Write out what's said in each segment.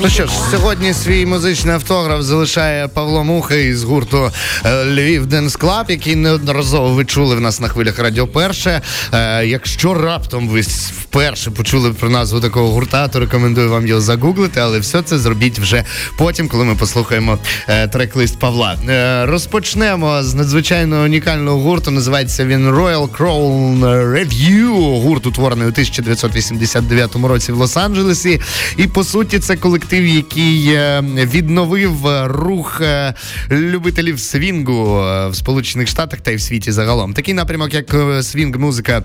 Ну що ж, сьогодні свій музичний автограф залишає Павло Муха із гурту е, Львів Денс Клаб, який неодноразово ви чули в нас на хвилях Радіо Перше. Е, якщо раптом ви вперше почули про назву такого гурта, то рекомендую вам його загуглити, але все це зробіть вже потім, коли ми послухаємо е, трек-лист Павла. Розпочнемо з надзвичайно унікального гурту. Називається він Royal Crown Revue. Гурт утворений у 1989 році в Лос-Анджелесі. І по суті, це колектив колектив, який е, відновив рух е, любителів свінгу е, в Сполучених Штатах та й в світі загалом. Такий напрямок, як свінг-музика,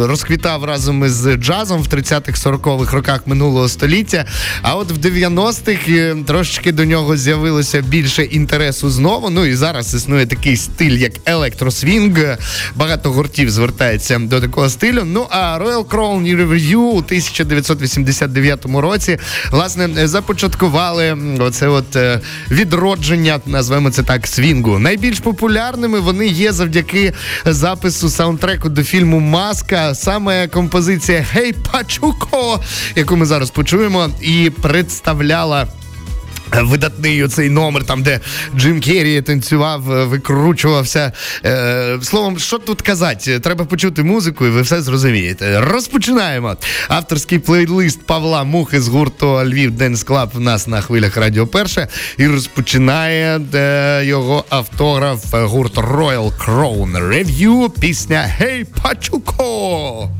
розквітав разом із джазом в 30-х-40-х роках минулого століття. А от в 90-х трошечки до нього з'явилося більше інтересу знову. Ну і зараз існує такий стиль, як електросвінг. Багато гуртів звертається до такого стилю. Ну а Royal Crown Review у 1989 році власне започаткували оце от е, відродження, назвемо це так, свінгу. Найбільш популярними вони є завдяки запису саундтреку до фільму Маска. Саме композиція Гей Пачуко, яку ми зараз почуємо, і представляла. Видатний оцей номер, там, де Джим Керрі танцював, е, викручувався. Е, Словом, що тут казати? Треба почути музику, і ви все зрозумієте. Розпочинаємо. Авторський плейлист Павла Мухи з гурту Львів Денс Клаб у нас на хвилях Радіо Перше. І розпочинає е, його автограф гурт Royal Crown Revue. Пісня Hey Pachuco.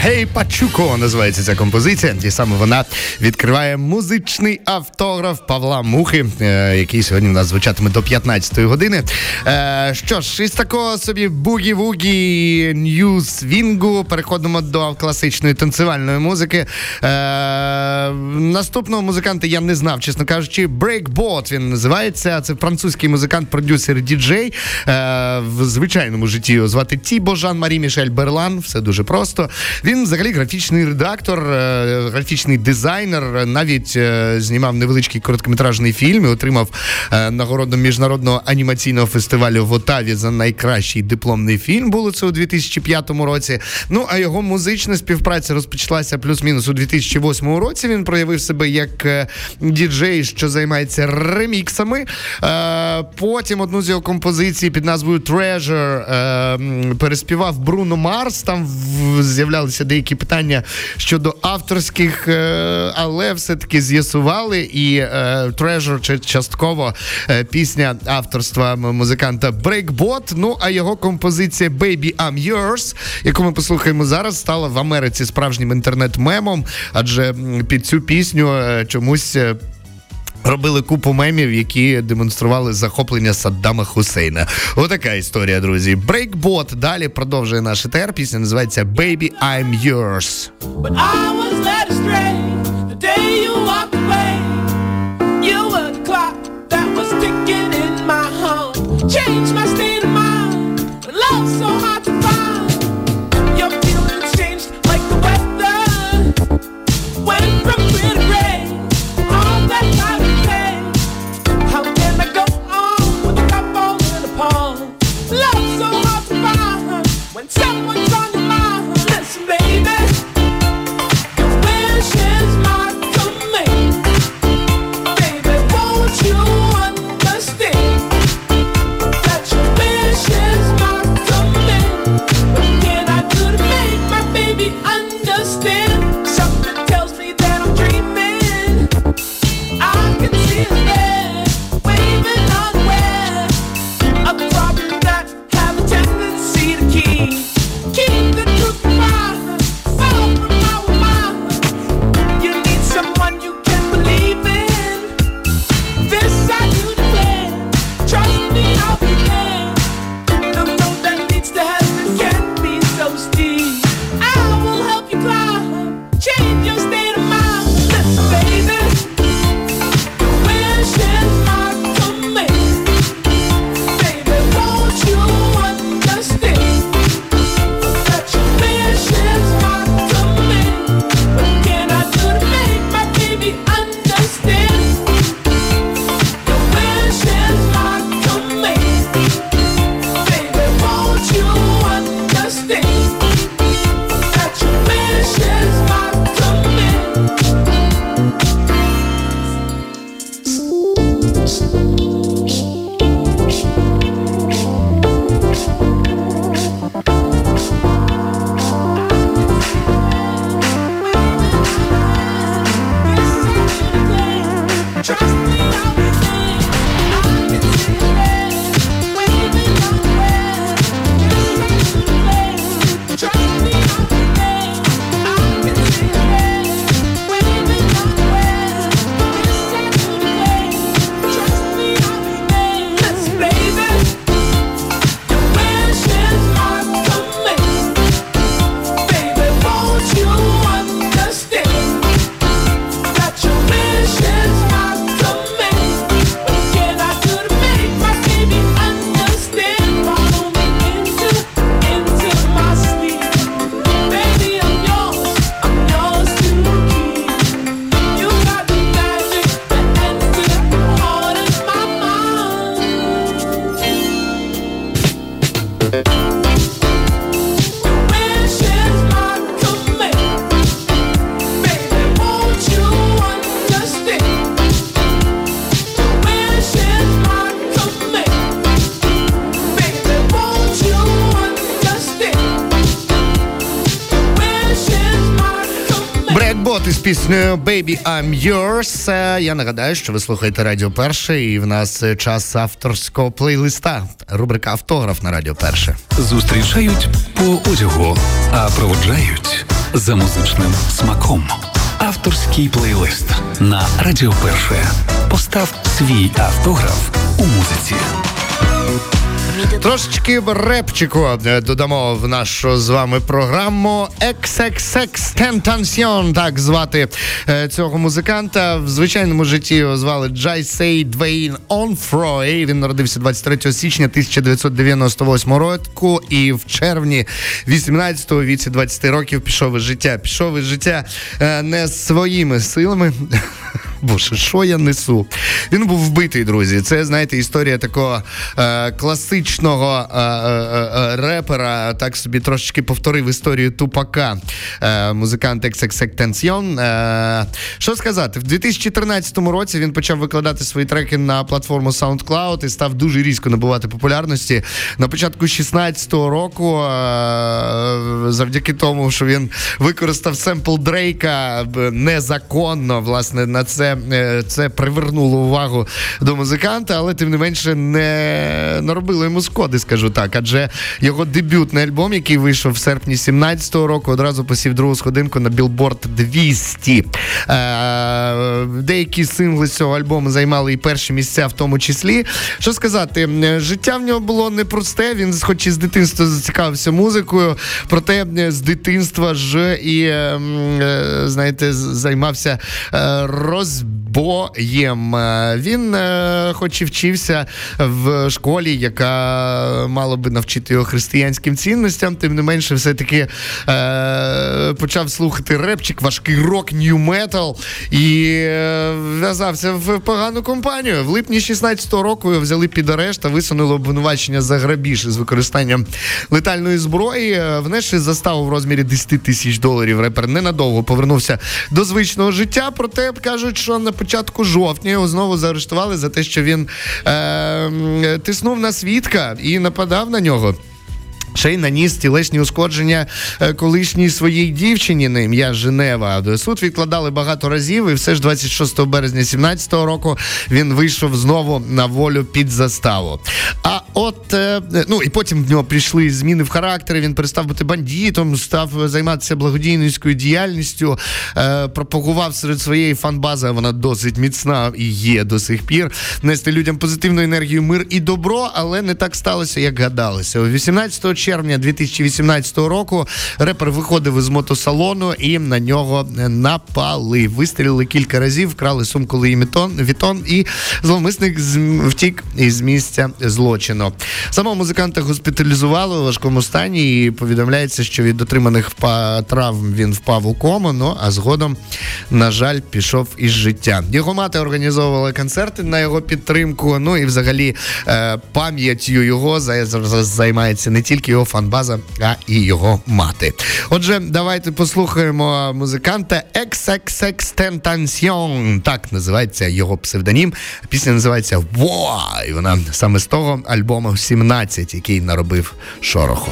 Гей, Пачуко називається ця композиція. І саме вона відкриває музичний автограф Павла Мухи, е, який сьогодні у нас звучатиме до 15-ї години. Е, що ж, із такого собі бугі-вугі нью свінгу переходимо до класичної танцювальної музики. Е, наступного музиканта я не знав, чесно кажучи, Breakbot він називається. Це французький музикант, продюсер, діджей. В звичайному житті його звати Тібо Жан Марі Мішель Берлан. Все дуже просто. Він взагалі графічний редактор, е, графічний дизайнер. Навіть е, знімав невеличкий короткометражний фільм і отримав е, нагороду міжнародного анімаційного фестивалю в Отаві за найкращий дипломний фільм. Було це у 2005 році. Ну а його музична співпраця розпочалася плюс-мінус у 2008 році. Він проявив себе як діджей, що займається реміксами. Потім одну з його композицій під назвою Treasure переспівав Бруно Марс. Там з'являлися деякі питання щодо авторських, е, але все-таки з'ясували. І е, Treasure частково е, пісня авторства музиканта Breakbot. Ну а його композиція Baby I'm Yours, яку ми послухаємо зараз, стала в Америці справжнім інтернет-мемом, адже під цю пісню чомусь. Робили купу мемів, які демонстрували захоплення Саддама Хусейна. Отака історія, друзі. Брейкбот далі продовжує наш ТР. Пісня називається Baby I'm Yours. But I was led astray. Changed my state Піснею Baby I'm Yours. Е, я нагадаю, що ви слухаєте Радіо Перше, і в нас час авторського плейлиста. Рубрика Автограф на Радіо Перше. Зустрічають по одягу, а проводжають за музичним смаком. Авторський плейлист на Радіо Перше. Постав свій автограф у музиці. Трошечки репчику е, додамо в нашу з вами програму Tentacion, так звати е, цього музиканта. В звичайному житті його звали Джайсей Двейн Онфрой. Він народився 23 січня 1998 року, і в червні 18-го віці 20 років пішов із життя. Пішов із життя е, не своїми силами. Боже, що я несу? Він був вбитий, друзі. Це, знаєте, історія такого е, класичного е, е, е репера. Так собі трошечки повторив історію тупака. Е, музикант. Е, Що сказати, в 2013 році він почав викладати свої треки на платформу SoundCloud і став дуже різко набувати популярності. На початку 16-го року, е, завдяки тому, що він використав семпл Дрейка незаконно, власне, на це. Е, це привернуло увагу до музиканта, але тим не менше не наробило йому шкоди, скажу так. Адже його дебютний альбом, який вийшов в серпні 17-го року, одразу посів другу сходинку на Billboard 200. Е, деякі сингли з цього альбому займали і перші місця, в тому числі. Що сказати, життя в нього було непросте. Він, хоч і з дитинства зацікавився музикою, проте з дитинства ж і е, знаєте, займався роз боєм. Е, він, е, хоч і вчився в школі, яка мала би навчити його християнським цінностям, тим не менше, все-таки е, почав слухати репчик, важкий рок, нью-метал і в'язався в погану компанію. В липні 16-го року його взяли під арешт та висунули обвинувачення за грабіж з використанням летальної зброї. Внесши заставу в розмірі 10 тисяч доларів. Репер ненадовго повернувся до звичного життя, проте кажуть, що на початку жовтня його знову заарештували за те, що він е, тиснув на свідка і нападав на нього. Ще й наніс тілесні ушкодження е, колишній своїй дівчині на ім'я Женева. Суд відкладали багато разів, і все ж 26 березня 17 року він вийшов знову на волю під заставу. А от е, ну і потім в нього прийшли зміни в характері. Він перестав бути бандитом, став займатися благодійницькою діяльністю, е, пропагував серед своєї фанбази. Вона досить міцна і є до сих пір. Нести людям позитивну енергію, мир і добро, але не так сталося, як гадалося. 18 червня 2018 року репер виходив із мотосалону і на нього напали. Вистрілили кілька разів, вкрали сумку Louis Vuitton і зловмисник втік із місця злочину. Самого музиканта госпіталізували у важкому стані і повідомляється, що від отриманих травм він впав у кому, ну а згодом, на жаль, пішов із життя. Його мати організовувала концерти на його підтримку. Ну і взагалі е, пам'яттю його займається не тільки його фанбаза, а і його мати. Отже, давайте послухаємо музиканта XXXTentacion. Так називається його псевдонім. Пісня називається Воа. І Вона саме з того альбому 17, який наробив шороху.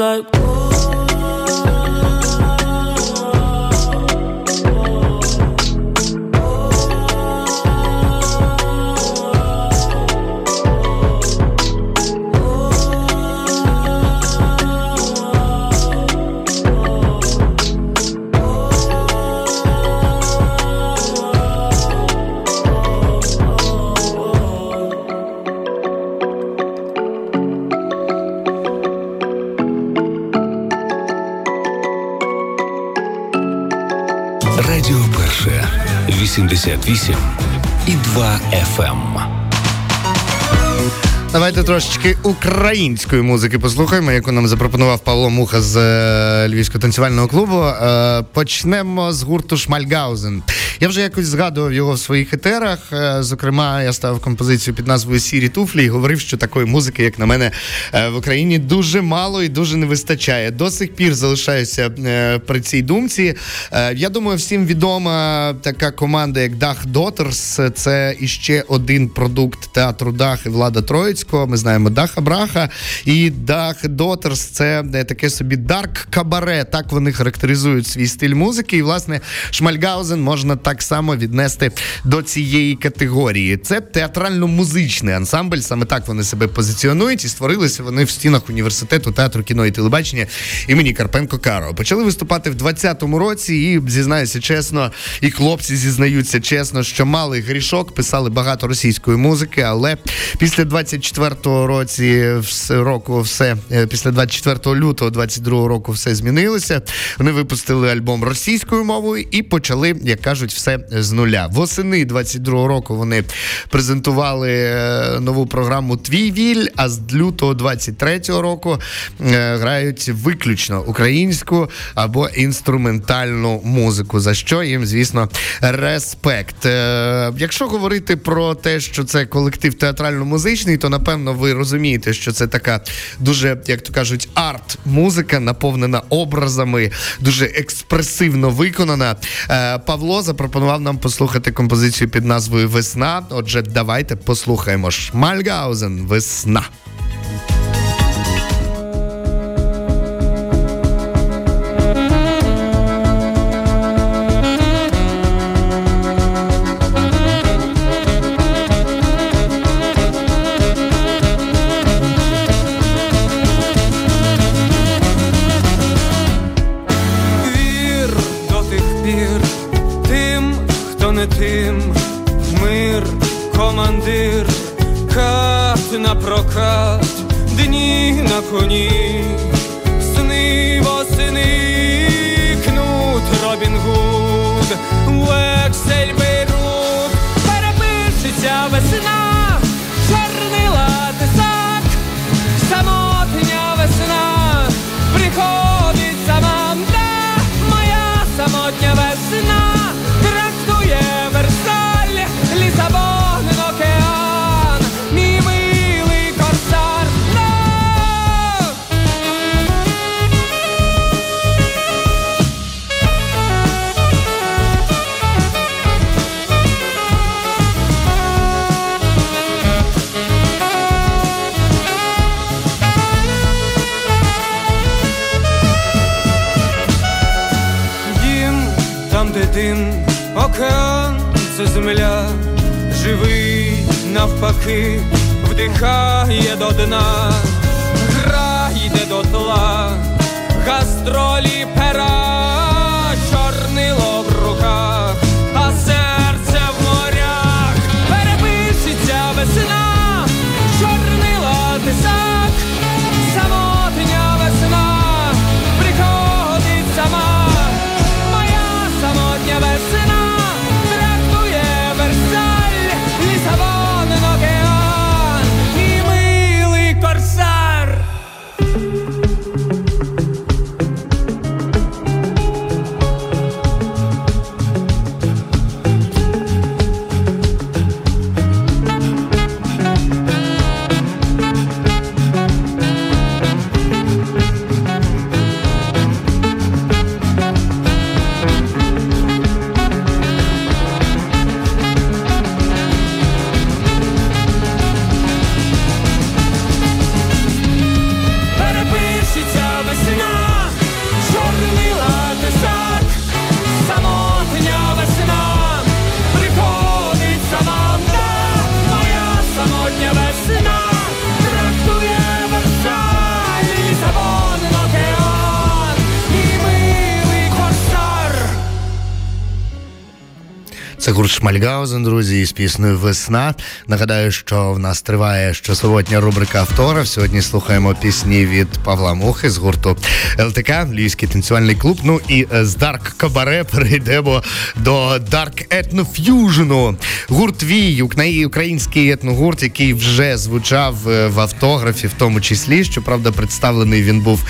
like. 88 і 2 FM. Давайте трошечки української музики послухаємо, яку нам запропонував Павло Муха з е, Львівського танцювального клубу. Е, почнемо з гурту Шмальгаузен. Я вже якось згадував його в своїх етерах. Е, зокрема, я ставив композицію під назвою Сірі туфлі і говорив, що такої музики, як на мене, в Україні дуже мало і дуже не вистачає. До сих пір залишаюся при цій думці. Я думаю, всім відома така команда, як Дах Дотерс. Це іще один продукт театру Дах і Влада Троїцького, ми знаємо Даха Браха і Дах Дотерс. Це таке собі дарк кабаре. Так вони характеризують свій стиль музики. І, власне, Шмальгаузен можна так само віднести до цієї категорії. Це театрально-музичний ансамбль. Саме так вони себе позиціонують і створилися вони в стінах університету театру кіно і телебачення імені Карпенко Каро. Почали виступати в 20-му році, і зізнаюся чесно, і хлопці зізнаються чесно, що мали грішок, писали багато російської музики, але після 24 24 році року все е, після 24 лютого 22 року все змінилося. Вони випустили альбом російською мовою і почали, як кажуть, все з нуля. Восени 22-го року вони презентували е, нову програму Твій віль. А з лютого 23 року е, грають виключно українську або інструментальну музику. За що їм, звісно, респект. Якщо говорити про те, що це колектив театрально-музичний, то напевно ви розумієте, що це така дуже, як то кажуть, арт-музика, наповнена образами, дуже експресивно виконана. Е, Павло запропонував нам послухати композицію під назвою Весна. Отже, давайте послухаємо Шмальгаузен Весна. Це гурт Шмальгаузен, друзі, із піснею Весна. Нагадаю, що в нас триває щосуботня рубрика Автограф. Сьогодні слухаємо пісні від Павла Мухи з гурту ЛТК, Львівський танцювальний клуб. Ну і з Дарк Кабаре перейдемо до Дарк Етноф'южну. Гурт Вій, український етногурт, який вже звучав е, в автографі, в тому числі. Щоправда, представлений він був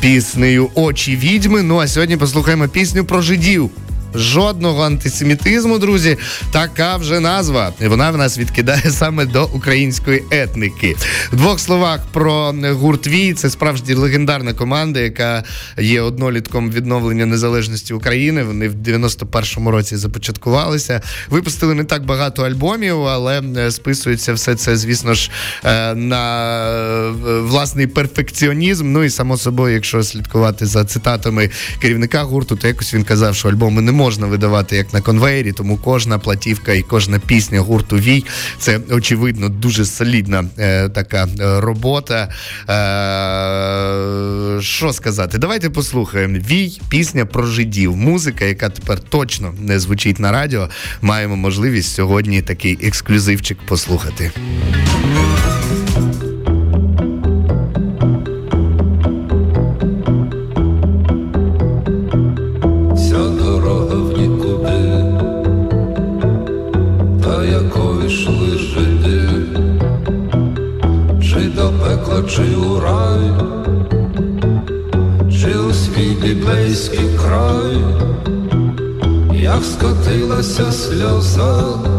піснею Очі відьми. Ну а сьогодні послухаємо пісню про жидів жодного антисемітизму, друзі. Така вже назва. І вона в нас відкидає саме до української етники. В двох словах про гурт Вій. Це справді легендарна команда, яка є однолітком відновлення незалежності України. Вони в 91-му році започаткувалися. Випустили не так багато альбомів, але е, списується все це, звісно ж, е, на е, власний перфекціонізм. Ну і само собою, якщо слідкувати за цитатами керівника гурту, то якось він казав, що альбоми не можна видавати як на конвейері, тому кожна платівка і кожна пісня гурту Вій це очевидно дуже солідна е, така е, робота. Е, Що сказати? Давайте послухаємо. Вій, пісня про жидів. Музика, яка тепер точно не звучить на радіо. Маємо можливість сьогодні такий ексклюзивчик послухати. się ślązą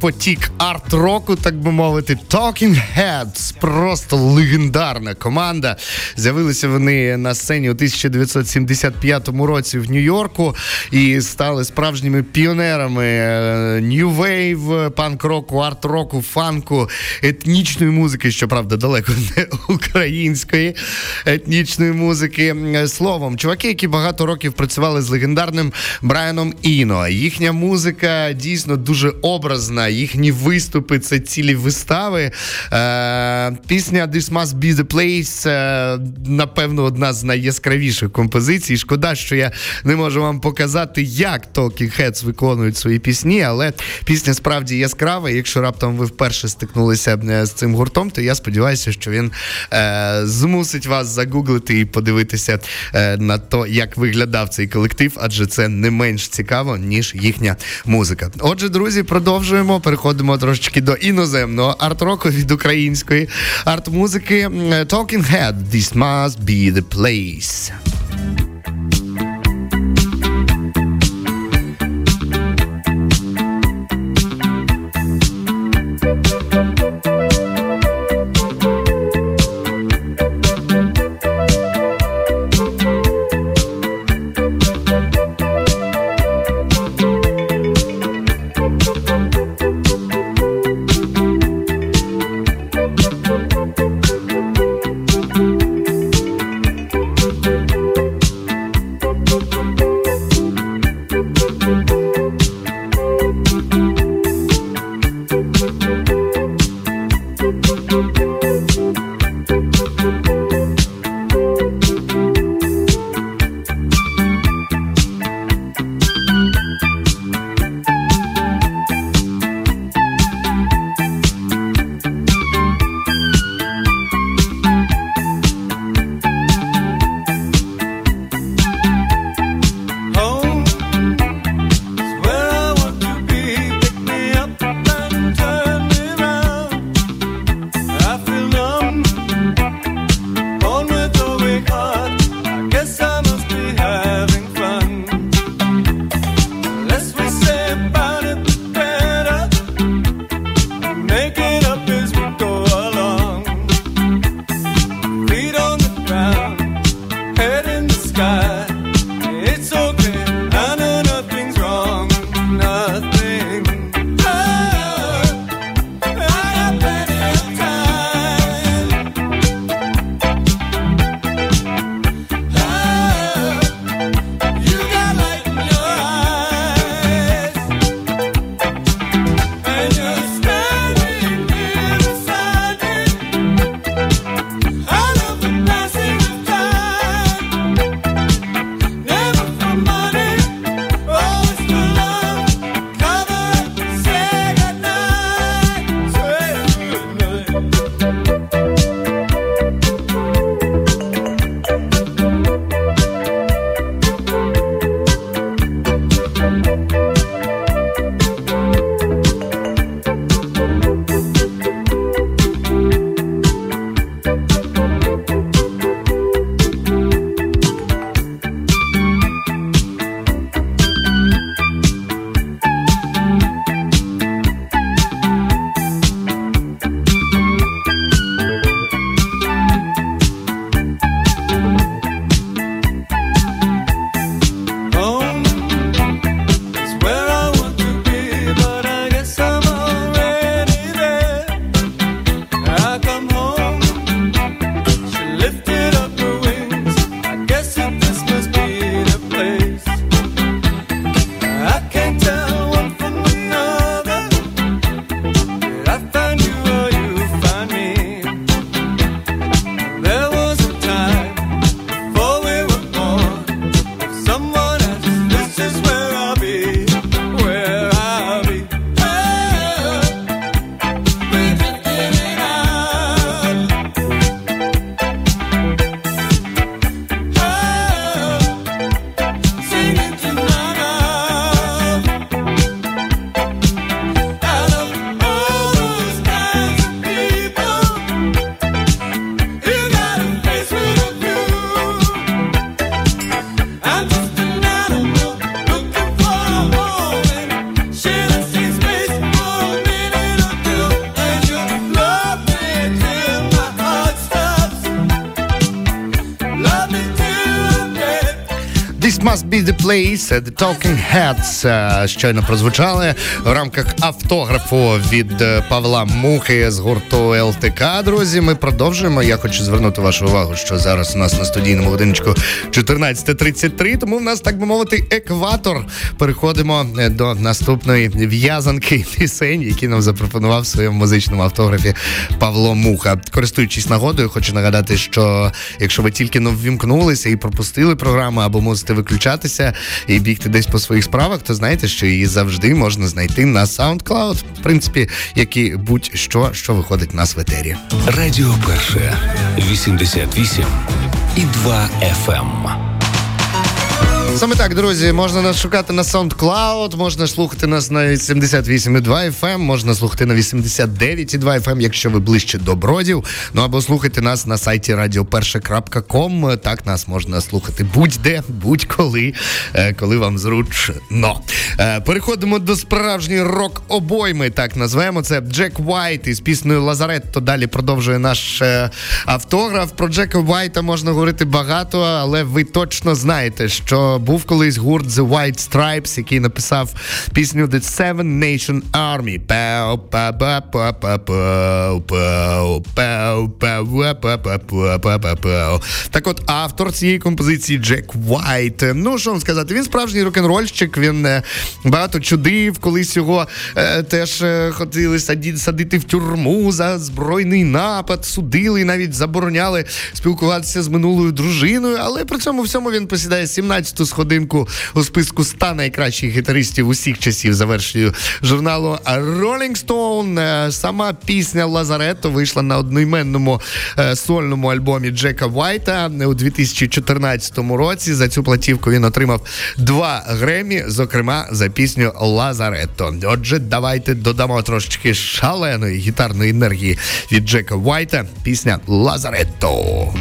потік арт-року, так би мовити. Talking Heads. Просто легендарна команда. З'явилися вони на сцені у 1975 році в Нью-Йорку і стали справжніми піонерами е, Wave, панк-року, арт-року, фанку, етнічної музики, щоправда, далеко не української етнічної музики. Словом, чуваки, які багато років працювали з легендарним Брайаном Іно. Їхня музика дійсно дуже образна. Їхні виступи це цілі вистави. Пісня This Must Be The Place е, напевно одна з найяскравіших композицій. Шкода, що я не можу вам показати, як Talking Heads виконують свої пісні, але пісня справді яскрава. Якщо раптом ви вперше стикнулися е, з цим гуртом, то я сподіваюся, що він е, змусить вас загуглити і подивитися е, на то, як виглядав цей колектив, адже це не менш цікаво, ніж їхня музика. Отже, друзі, продовжуємо. Переходимо трошечки до іноземного арт-року від української арт-музики. Talking Head, This must be the place. This must be the place, the Talking Heads е, щойно прозвучали в рамках автографу від е, Павла Мухи з гурту ЛТК. Друзі, ми продовжуємо. Я хочу звернути вашу увагу, що зараз у нас на студійному годиночку 14.33, тому в нас, так би мовити, екватор. Переходимо е, до наступної в'язанки пісень, які нам запропонував в своєму музичному автографі Павло Муха. Користуючись нагодою, хочу нагадати, що якщо ви тільки не ввімкнулися і пропустили програму або мусите виключатися і бігти десь по своїх справах, то знаєте, що її завжди можна знайти на SoundCloud, в принципі, як і будь-що, що виходить на светері. Радіо Перше 88 і 2 FM. Саме так, друзі, можна нас шукати на SoundCloud, можна слухати нас на 78,2 FM, можна слухати на 89,2 FM, якщо ви ближче до бродів. Ну або слухайте нас на сайті radiopershe.com. Так нас можна слухати будь-де, будь-коли, е, коли вам зручно. Е, Переходимо до справжньої рок-обойми, так назвемо це Джек Вайт із піснею Лазаретто. Далі продовжує наш е, автограф. Про Джека Вайта можна говорити багато, але ви точно знаєте, що був колись гурт The White Stripes, який написав пісню The Seven Nation Army. Так от автор цієї композиції Джек Вайт. Ну, що вам сказати, він справжній рок-н-рольщик, він е, багато чудив, колись його е, теж е, хотіли садити в тюрму за збройний напад, судили і навіть забороняли спілкуватися з минулою дружиною, але при цьому всьому він посідає 17-ту сходинку у списку 100 найкращих гітаристів усіх часів за журналу Rolling Stone. Е, Сама пісня Лазаретто вийшла на одноіменному е, сольному альбомі Джека Вайта у 2014 році. За цю платівку він отримав два Гремі, зокрема за пісню Лазаретто. Отже, давайте додамо трошечки шаленої гітарної енергії від Джека Вайта. Пісня Лазаретто.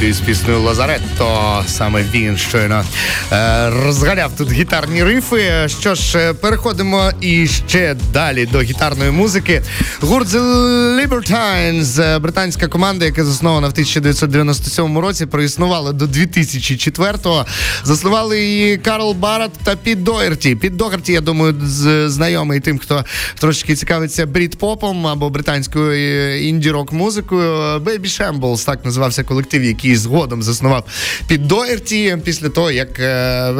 Вайт із піснею Лазаретто. Саме він щойно е, розганяв тут гітарні рифи. Що ж, е, переходимо і ще далі до гітарної музики. Гурт The Libertines, е, британська команда, яка заснована в 1997 році, проіснувала до 2004-го. Заснували її Карл Барат та Піт Доерті. Піт Доерті, я думаю, знайомий тим, хто трошки цікавиться брід-попом або британською інді-рок музикою. Babyshambles, так називався колектив, який згодом заснував Піт Доерті після того, як е,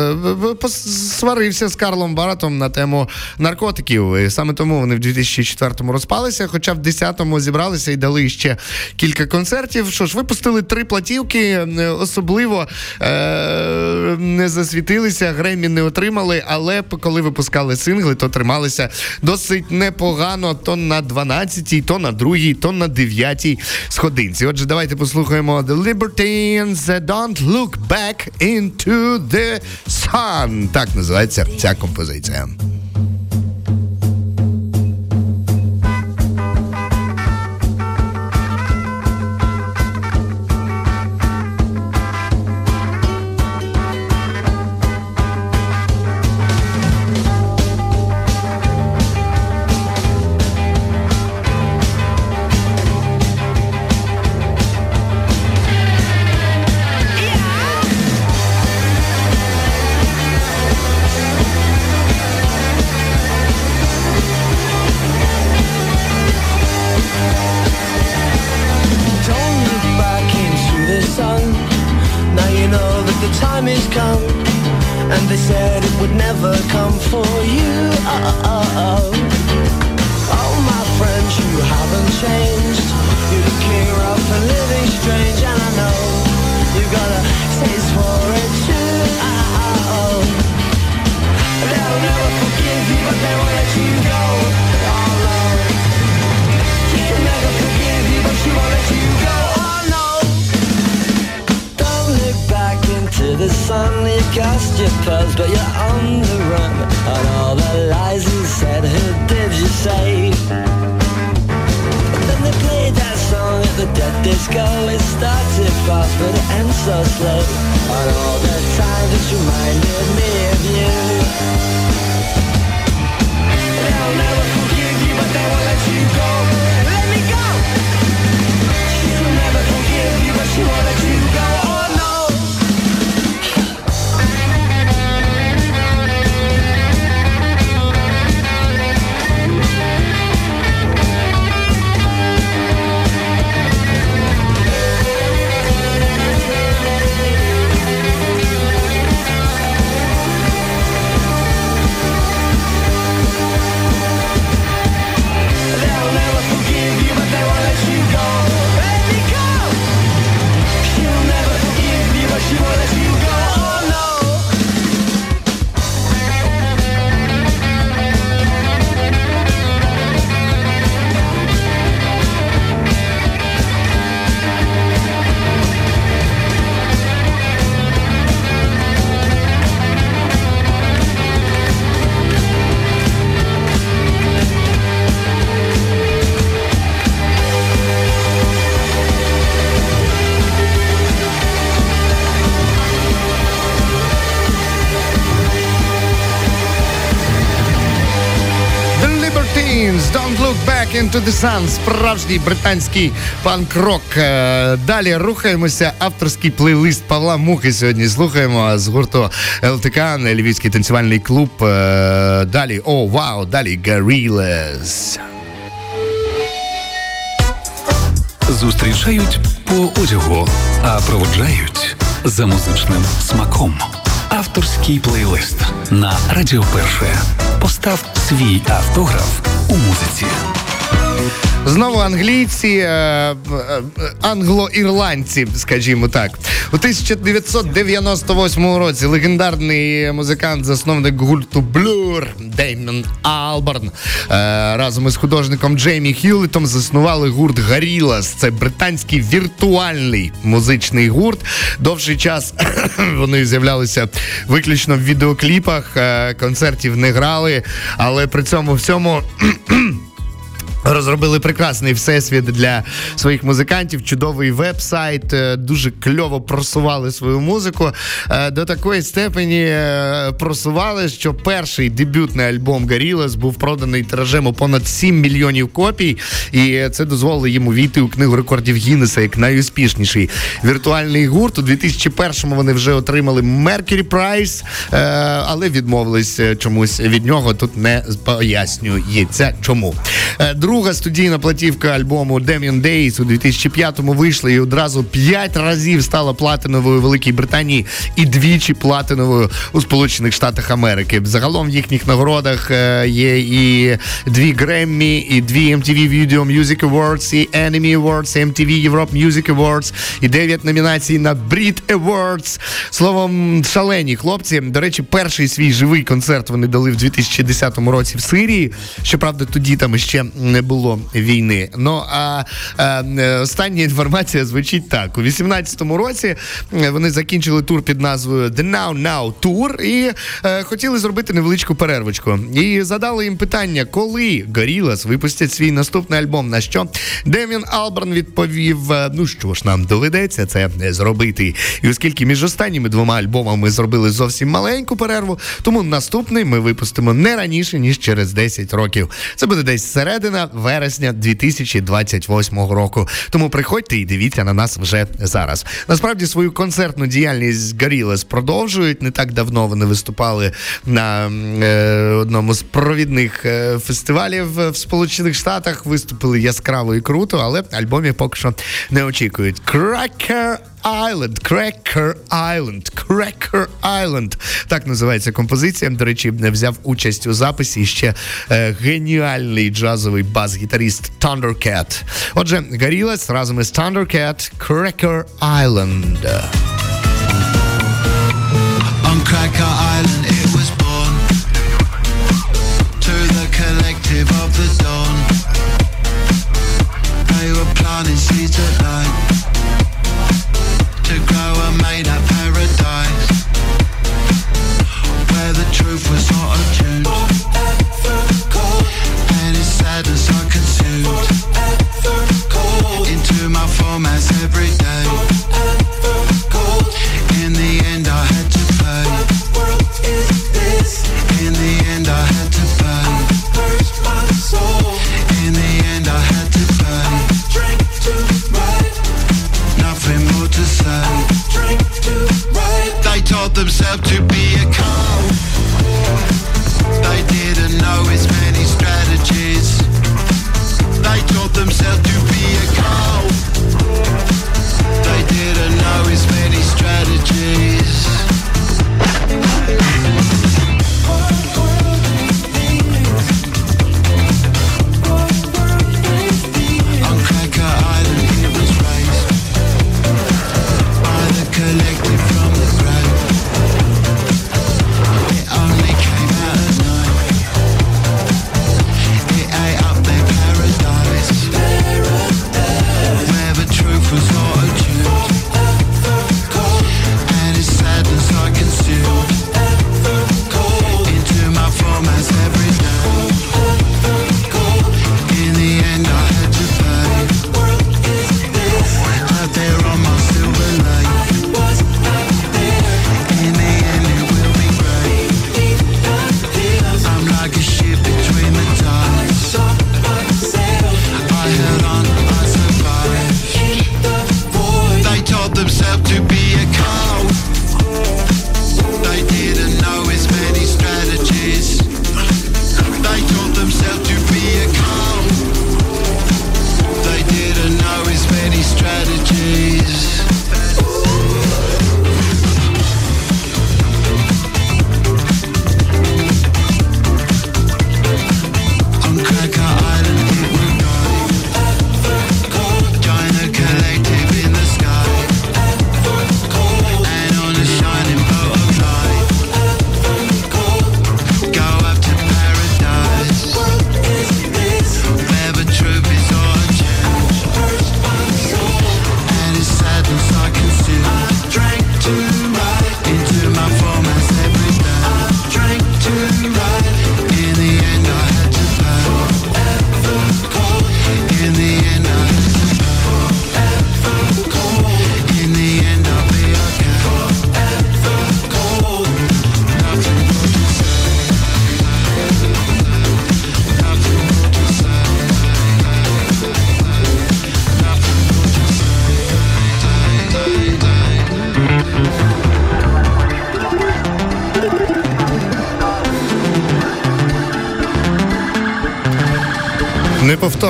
посварився з Карлом Барретом на тему наркотиків. І саме тому вони в 2004-му розпалися, хоча в 10-му зібралися і дали ще кілька концертів. Що ж, випустили три платівки, особливо е, не засвітилися, Гремі не отримали, але коли випускали сингли, то трималися досить непогано то на 12-й, то на 2-й, то на 9-й сходинці. Отже, давайте послухаємо The Libertines Don't Look Back into the Sun. Так називається ця композиція. Into the Sun. Справжній британський панк-рок. Е, Далі рухаємося. Авторський плейлист Павла Мухи сьогодні слухаємо з гурту ЛТК, Львівський танцювальний клуб. Е, Далі, о, вау, далі Gorillaz. Зустрічають по одягу, а проводжають за музичним смаком. Авторський плейлист на Радіо Перше. Постав свій автограф у музиці. Знову англійці, е, е, англо-ірландці, скажімо так. У 1998 році легендарний музикант, засновник гурту Blur Деймон Алборн е, разом із художником Джеймі Хьюлітом заснували гурт Gorillaz. Це британський віртуальний музичний гурт. Довший час вони з'являлися виключно в відеокліпах, е, концертів не грали, але при цьому всьому Розробили прекрасний всесвіт для своїх музикантів, чудовий веб-сайт, е, дуже кльово просували свою музику. Е, До такої степені е, просували, що перший дебютний альбом Gorillaz був проданий тиражем у понад 7 мільйонів копій, і це дозволило йому війти у книгу рекордів Гіннеса як найуспішніший віртуальний гурт. У 2001-му вони вже отримали Mercury Prize, але відмовились чомусь від нього. Тут не пояснюється чому. Друга студійна платівка альбому Damian Days у 2005-му вийшла і одразу п'ять разів стала платиновою у Великій Британії і двічі платиновою у Сполучених Штатах Америки. Загалом в їхніх нагородах е, є і дві Греммі, і дві MTV Video Music Awards, і Anime Awards, і MTV Europe Music Awards, і дев'ять номінацій на Brit Awards. Словом, шалені хлопці. До речі, перший свій живий концерт вони дали в 2010 році в Сирії. Щоправда, тоді там ще не було війни. Ну а, е, остання інформація звучить так: у 18-му році вони закінчили тур під назвою The Now Now Tour і е, хотіли зробити невеличку перервочку. І задали їм питання, коли Gorillaz випустять свій наступний альбом. На що Демін Алберн відповів: е, ну що ж, нам доведеться це зробити. І оскільки між останніми двома альбомами зробили зовсім маленьку перерву, тому наступний ми випустимо не раніше ніж через 10 років. Це буде десь середина вересня 2028 року. Тому приходьте і дивіться на нас вже зараз. Насправді свою концертну діяльність Gorillaz продовжують. Не так давно вони виступали на е, одному з провідних е, фестивалів в Сполучених Штатах. Виступили яскраво і круто, але альбомів поки що не очікують. Cracker Island, Cracker Island, Cracker Island. Так називається композиція. До речі, взяв участь у записі ще е, геніальний джазовий бас-гітаріст Thundercat. Отже, Gorillaz разом із Thundercat, Cracker Island. On Cracker Island it was born To the collective of the dawn They were planting seeds at night themselves to be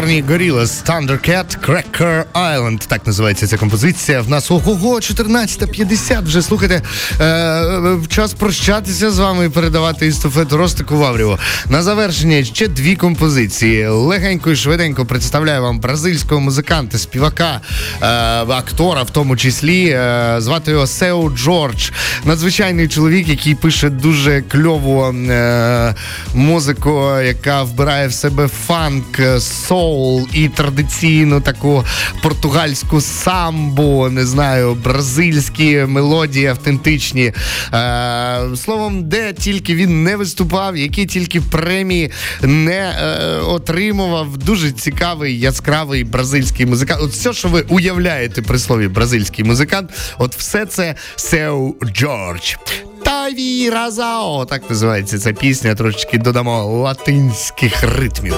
Неповторні Gorillaz Thundercat Cracker Island. Так називається ця композиція. В нас ого-го, 14.50 вже слухайте. Е, е, час прощатися з вами і передавати естафету Ростику Вавріву. На завершення ще дві композиції. Легенько і швиденько представляю вам бразильського музиканта, співака, е, актора, в тому числі. Е, звати його Сео Джордж. Надзвичайний чоловік, який пише дуже кльову е, музику, яка вбирає в себе фанк, соул і традиційну таку португальську самбу, не знаю, бразильські мелодії автентичні. Е, словом, де тільки він не виступав, які тільки премії не е, отримував. Дуже цікавий, яскравий бразильський музикант. От все, що ви уявляєте при слові бразильський музикант, от все це Сеу Джордж. Таві Разао, так називається ця пісня. Трошечки додамо латинських ритмів.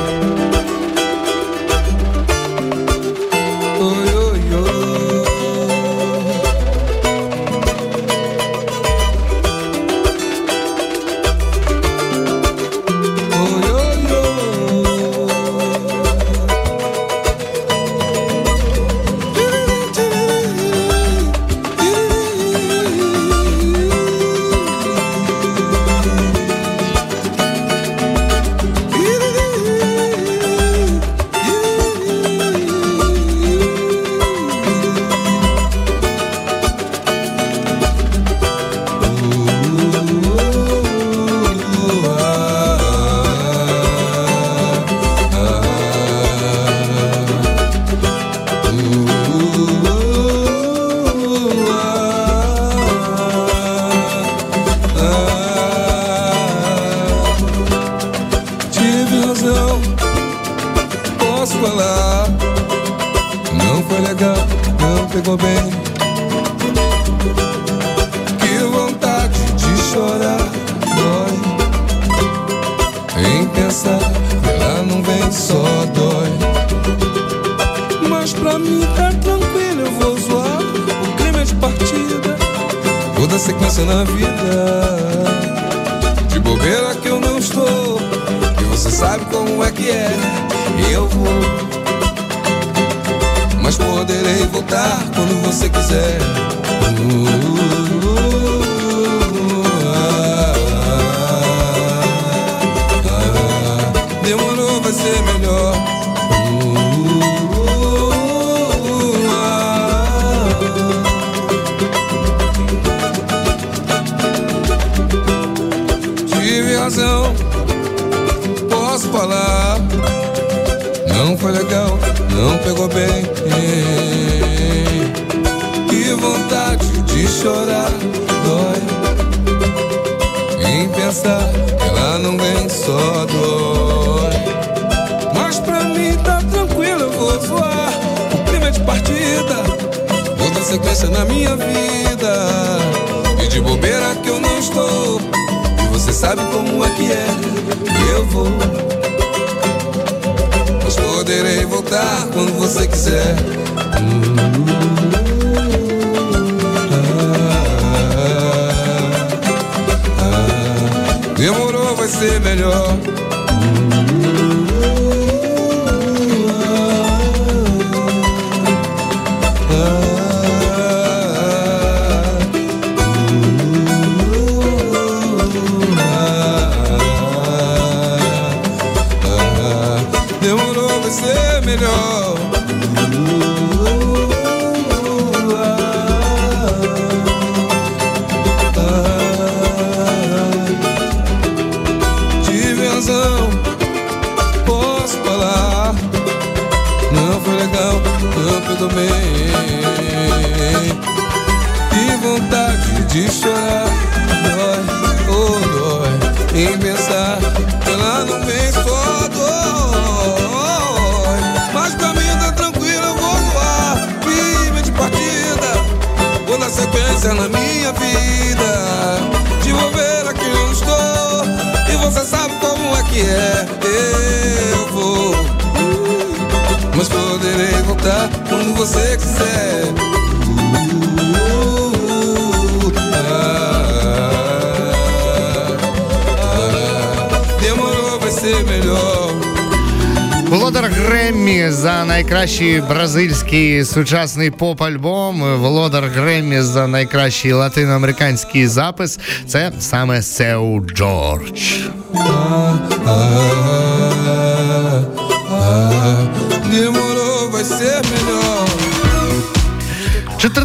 Bobeira que eu não estou E você sabe como é que é Eu vou. Mas poderei voltar quando você quiser. Uh, ah, pegou bem. Que vontade de chorar, dói. Em pensar que ela não vem, só dói. Mas pra mim tá tranquilo, eu vou zoar. O clima de partida, toda sequência na minha vida. E de bobeira que eu não estou. E você sabe como é que é. Eu vou. Voltar quando você quiser. Demorou, vai ser melhor. De chorar, dói, oh dói. Em pensar que ela não vem só dói. Mas pra mim tá tranquilo, eu vou voar. Clima de partida, vou na sequência na minha vida. De bobeira que eu estou, e você sabe como é que é. Eu vou. Mas poderei voltar quando você quiser. Греммі за найкращий бразильський сучасний поп-альбом. Володар Греммі за найкращий латиноамериканський запис. Це саме Сеу Джордж.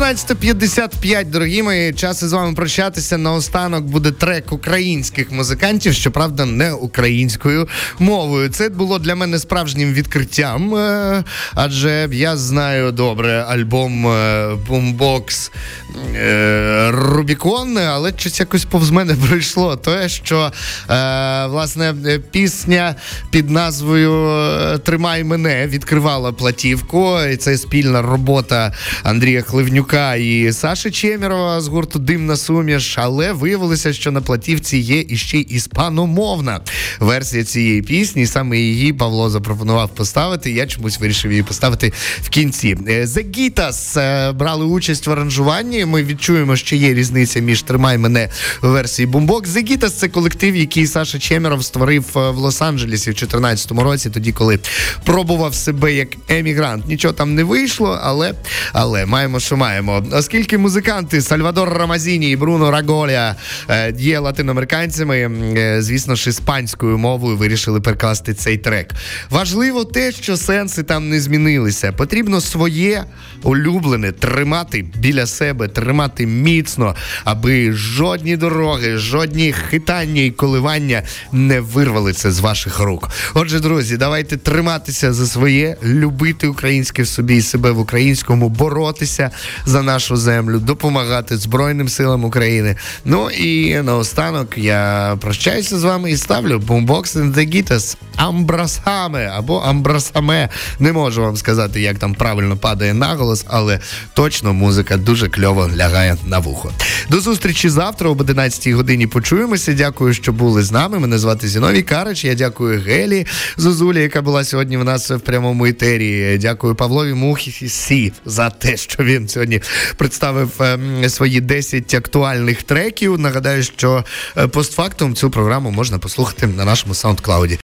14.55, дорогі мої, час із вами прощатися. Наостанок буде трек українських музикантів, щоправда, не українською мовою. Це було для мене справжнім відкриттям, е, адже я знаю добре альбом е, Boombox е, Рубікон, але щось якось повз мене пройшло. Те, що е, власне е, пісня під назвою е, Тримай мене відкривала платівку. І це спільна робота Андрія Хливнюка і Саші Чемірова з гурту Димна суміш. Але виявилося, що на платівці є іще іспаномовна версія цієї пісні. Саме її Павло запропонував поставити. Я чомусь вирішив її поставити в кінці. Е, The Gitas е, брали участь в аранжуванні. Ми відчуємо, що є різниця між Тримай мене в версії Бумбок. The Gitas – це колектив, який Саша Чеміров створив е, в Лос-Анджелесі в 2014 році, тоді, коли пробував себе як емігрант. Нічого там не вийшло, але, але маємо, що маємо. Оскільки музиканти Сальвадор Рамазіні і Бруно Раголя е, є латиноамериканцями, е, звісно ж, іспанською мовою вирішили перекласти цей трек. Важливо те, що сенси там не змінилися. Потрібно своє улюблене тримати біля себе, тримати міцно, аби жодні дороги, жодні хитання і коливання не вирвали це з ваших рук. Отже, друзі, давайте триматися за своє, любити українське в собі і себе в українському, боротися за нашу землю, допомагати Збройним силам України. Ну і наостанок я прощаюся з вами і ставлю Boombox the Gitas Амбрасаме або Амбрасаме. Не можу вам сказати, як там правильно падає наголос, але точно музика дуже кльово лягає на вухо. До зустрічі завтра об 11 годині почуємося. Дякую, що були з нами. Мене звати Зіновій Карич. Я дякую Гелі Зозулі, яка була сьогодні в нас в прямому етері. Дякую Павлові Мухі за те, що він сьогодні представив ем, свої 10 актуальних треків. Нагадаю, що е, постфактум цю програму можна послухати на нашому саундклауді.